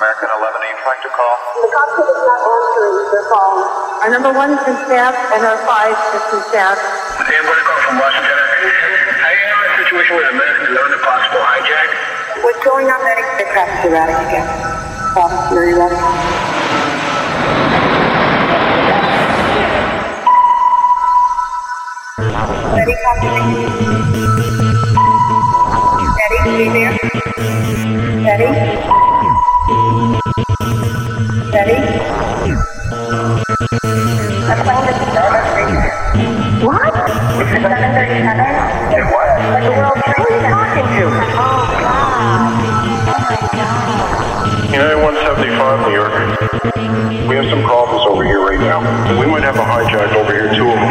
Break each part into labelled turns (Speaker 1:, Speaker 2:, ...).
Speaker 1: American 11, are you trying to call?
Speaker 2: The cockpit is not answering their phone.
Speaker 3: Our number one is in staff and our five is in staff.
Speaker 4: Hey, what call from Washington. I am in a situation with American 11, a possible hijack.
Speaker 2: What's going on, medic? Aircraft erratic again. Soft, very erratic. Medic, come to me. Medic, are you there? Still What? It's a 737?
Speaker 4: It was.
Speaker 2: Like the World Center. talking to? Oh, God.
Speaker 4: United 175, New York. We have some problems over here right now. We might have a hijack over here, them.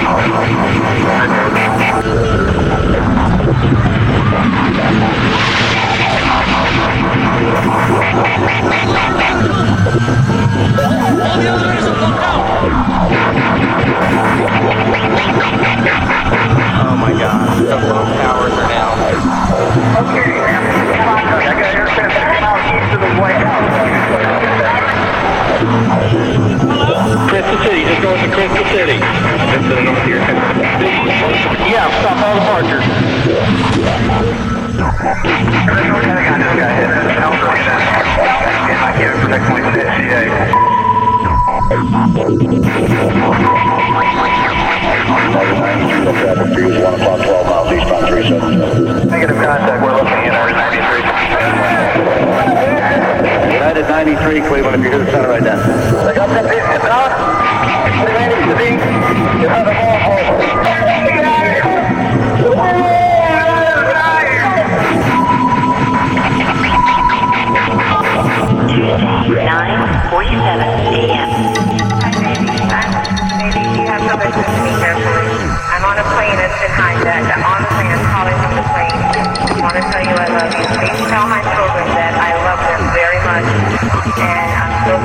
Speaker 4: of
Speaker 5: City. Just
Speaker 4: to the north here.
Speaker 5: Yeah, stop all departures.
Speaker 4: I can't protect points to the SCA. Negative contact, we're looking in our 93.
Speaker 6: United 93, Cleveland, if you hear the sound right now.
Speaker 4: I got that bit,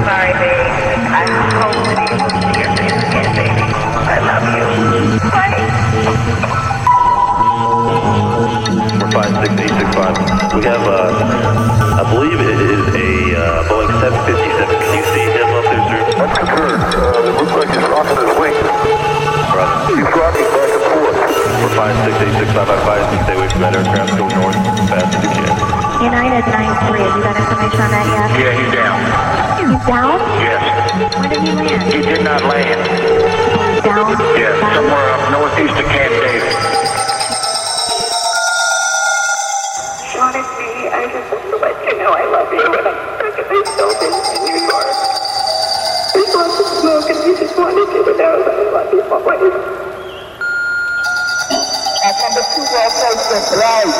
Speaker 2: sorry, baby. I hope
Speaker 4: Yes.
Speaker 7: When did he land?
Speaker 4: He did not land.
Speaker 7: Down?
Speaker 4: Yes, somewhere up northeast of Camp David.
Speaker 2: Sean, it's me. I just want to let you know I love you. And I'm stuck in this building in New York. There's lots of smoke, and we just wanted you to know that I love you always.
Speaker 8: At number two World Trade Center, right.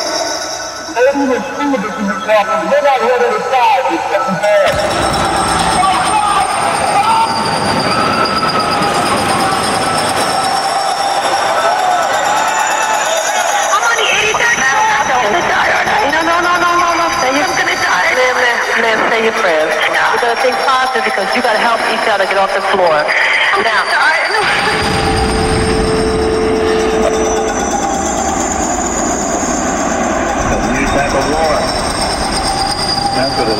Speaker 8: Ladies and students in the classes, we're not here to decide who's getting bad.
Speaker 7: Because you gotta help each other get off the floor. Now.
Speaker 4: New type of war. That's what it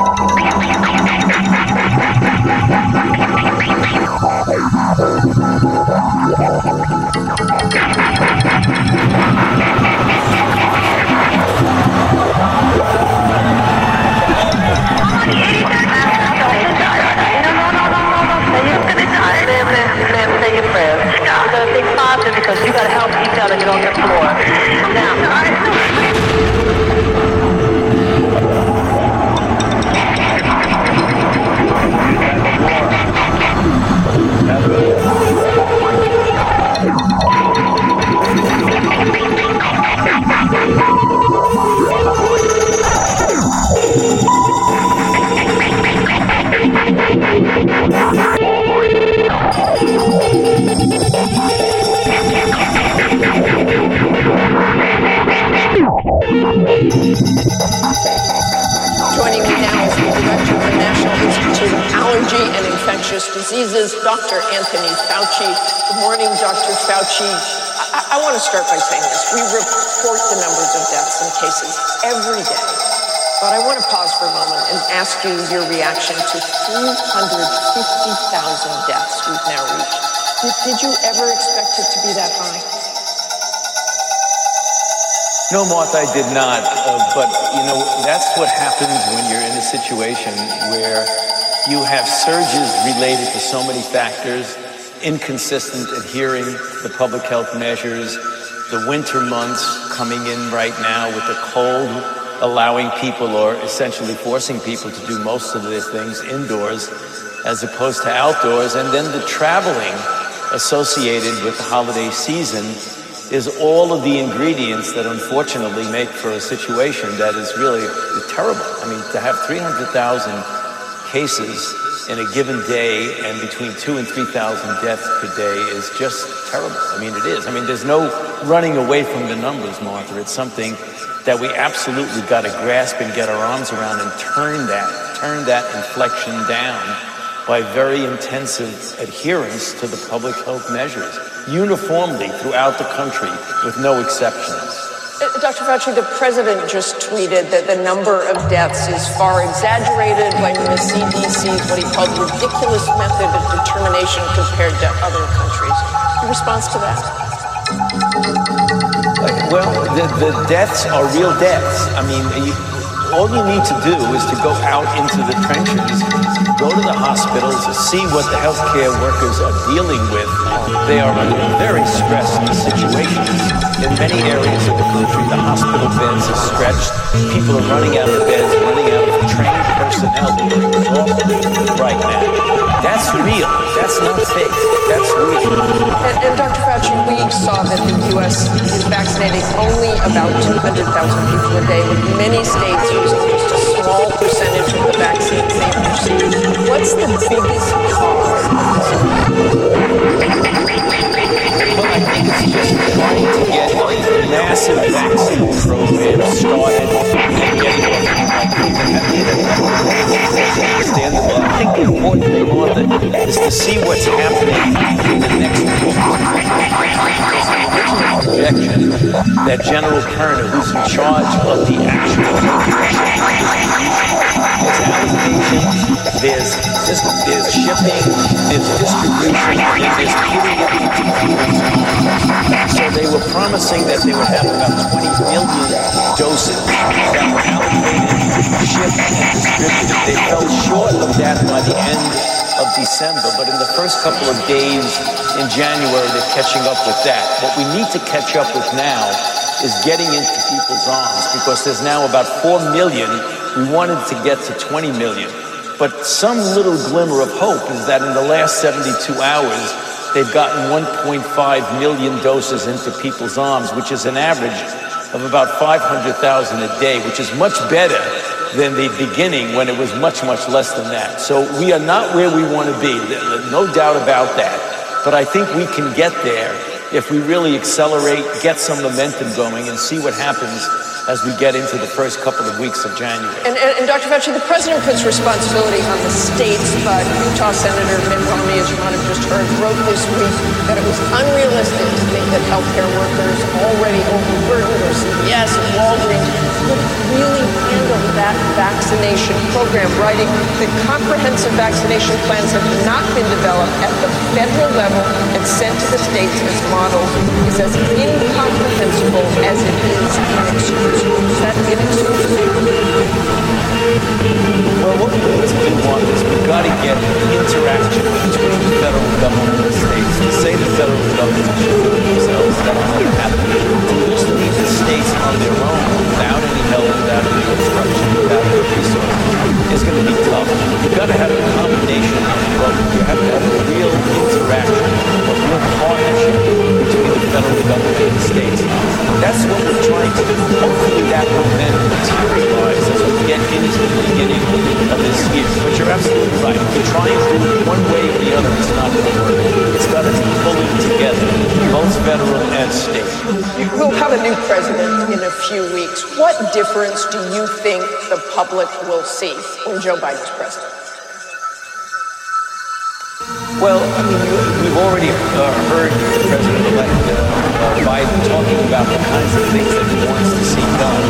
Speaker 4: is.
Speaker 7: Because you gotta help each other get on the floor.
Speaker 9: Diseases, Dr. Anthony Fauci. Good morning, Dr. Fauci. I, I want to start by saying this. We report the numbers of deaths and cases every day. But I want to pause for a moment and ask you your reaction to 350,000 deaths we've now reached. Did, did you ever expect it to be that high?
Speaker 10: No, Martha, I did not. Uh, but, you know, that's what happens when you're in a situation where you have surges related to so many factors, inconsistent adhering the public health measures, the winter months coming in right now with the cold, allowing people or essentially forcing people to do most of their things indoors as opposed to outdoors, and then the traveling associated with the holiday season is all of the ingredients that unfortunately make for a situation that is really terrible. I mean, to have 300,000 cases in a given day and between two and 3,000 deaths per day is just terrible. I mean, it is. I mean, there's no running away from the numbers, Martha. It's something that we absolutely got to grasp and get our arms around and turn that, turn that inflection down by very intensive adherence to the public health measures uniformly throughout the country with no exceptions.
Speaker 9: Uh, Dr. Fauci, the president just tweeted that the number of deaths is far exaggerated, blaming the CDC's what he called ridiculous method of determination compared to other countries. Your response to that?
Speaker 10: Well, the, the deaths are real deaths. I mean, you, all you need to do is to go out into the trenches, go to the hospitals, see what the healthcare workers are dealing with. They are under very stressed situations. In many areas of the country, the hospital beds are stretched. People are running out of beds, running out of trained personnel right now. That's real. That's not fake. That's real.
Speaker 9: And, and Dr. Fauci, we saw that the U.S. is vaccinating only about 200,000 people a day, with many states What's the biggest cause?
Speaker 10: Well, I think it's just trying to get massive vaccine program started and getting understand it. I think the important thing, Martha, is to see what's happening in the next projection that General Perna, who's in charge of the actual there's allocation, there's, shipping, there's distribution, there's. So they were promising that they would have about 20 million doses that were allocated, shipped, and distributed. They fell short of that by the end of December, but in the first couple of days in January, they're catching up with that. What we need to catch up with now is getting into people's arms because there's now about 4 million. We wanted to get to 20 million. But some little glimmer of hope is that in the last 72 hours, they've gotten 1.5 million doses into people's arms, which is an average of about 500,000 a day, which is much better than the beginning when it was much, much less than that. So we are not where we want to be, no doubt about that. But I think we can get there if we really accelerate, get some momentum going, and see what happens as we get into the first couple of weeks of January.
Speaker 9: And, and, and, Dr. Fauci, the president puts responsibility on the states, but Utah Senator Mitt Romney, as you might have just heard, wrote this week that it was unrealistic to think that healthcare workers already overburdened or CVS and Walgreens could really handle that vaccination program, writing that comprehensive vaccination plans have not been developed at the federal level and sent to the states as models is as incomprehensible president in a few weeks. What difference do you think the public will see when Joe Biden's president?
Speaker 10: Well, I mean, we've already uh, heard the president-elect uh, about the kinds of things that he wants to see done,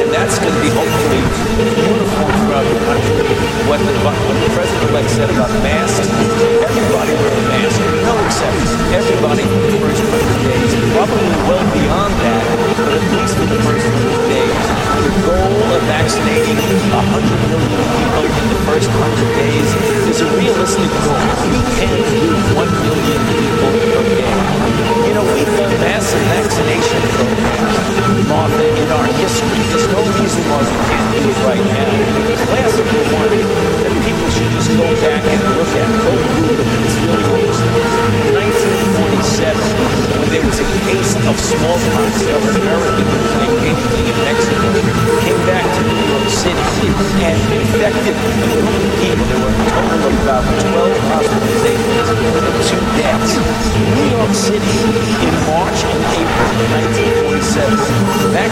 Speaker 10: and that's going to be hopefully uniform throughout the country. What the, what the president-elect said about masks, everybody wear a mask, no exceptions. Everybody for the first 100 days, probably well beyond that, but at least for the first 100 days. The goal of vaccinating 100 million people in the first 100 days is a realistic goal. We can do 1 million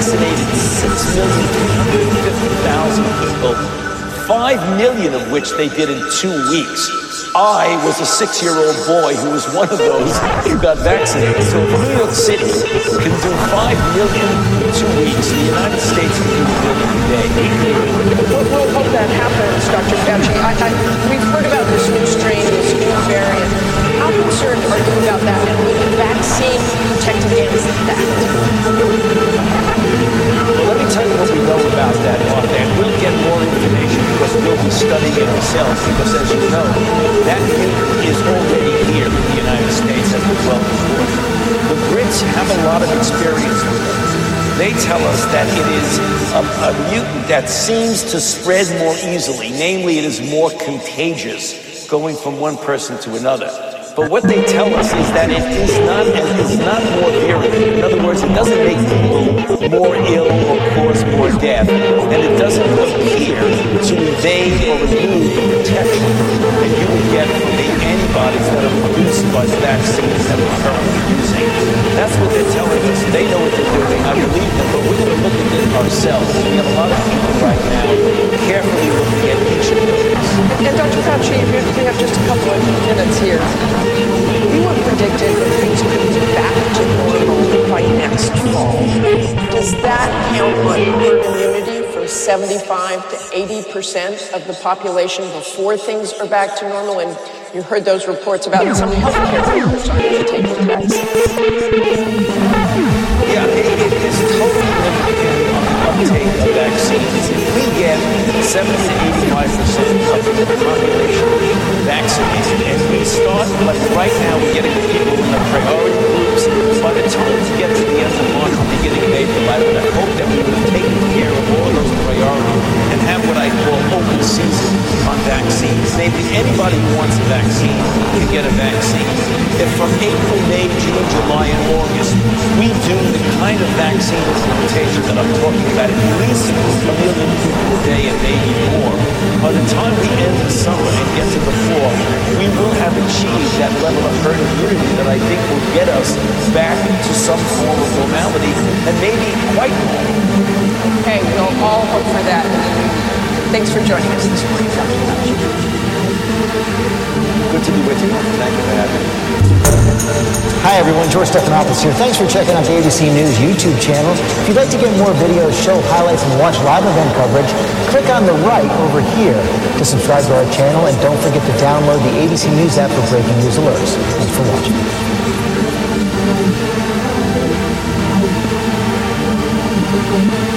Speaker 10: vaccinated 6,250,000 people, 5 million of which they did in two weeks. I was a six-year-old boy who was one of those who got vaccinated. So if New York City can do 5 million in two weeks, the United States can do a million a day. It.
Speaker 9: We'll, we'll hope that happens, Dr. Fauci. I, I, we've heard about this new that
Speaker 10: seems to spread more easily, namely, it is more contagious going from one person to another. But what they tell us is that it is not it's not more virulent. In other words, it doesn't make people more ill or cause more death, and it doesn't appear to invade or remove the protection that you will get from antibodies that are produced by vaccines that we're currently using. That's what they're telling us. They know what they're doing. I believe them, but we're going to look at it ourselves. We have a lot of people right now carefully looking at each of those.
Speaker 9: And Dr. Fauci, we have just a couple of minutes here. You have predicted that things could be back to normal by next fall. Does that count on immunity from 75 to 80 percent of the population before things are back to normal? And you heard those reports about some healthcare workers starting to take the vaccine.
Speaker 10: Yeah, it, it is totally dependent on the uptake of vaccines. We get 70 to 85 percent of the population vaccinated, and we start, like right now, we're getting people in the priority By the time we get to the end of March, beginning of April, I would hope that we would have taken care of all those priorities and have what I call open season on vaccines. Namely, anybody who wants a vaccine can get a vaccine. If from April, May, June, July, and August, we do the kind of vaccine implementation that I'm talking about, at least a million people a day and maybe more, by the time we end the summer and get to the fall, we will have achieved that level of herd immunity that I think get us back to some form of normality and maybe quite normal.
Speaker 9: Okay, we'll all hope for that. Thanks for joining us this morning,
Speaker 10: Good to be with you. Thank you for having me.
Speaker 11: Hi everyone, George Stephanopoulos here. Thanks for checking out the ABC News YouTube channel. If you'd like to get more videos, show highlights, and watch live event coverage, click on the right over here to subscribe to our channel, and don't forget to download the ABC News app for breaking news alerts. Thanks for watching. Thank you.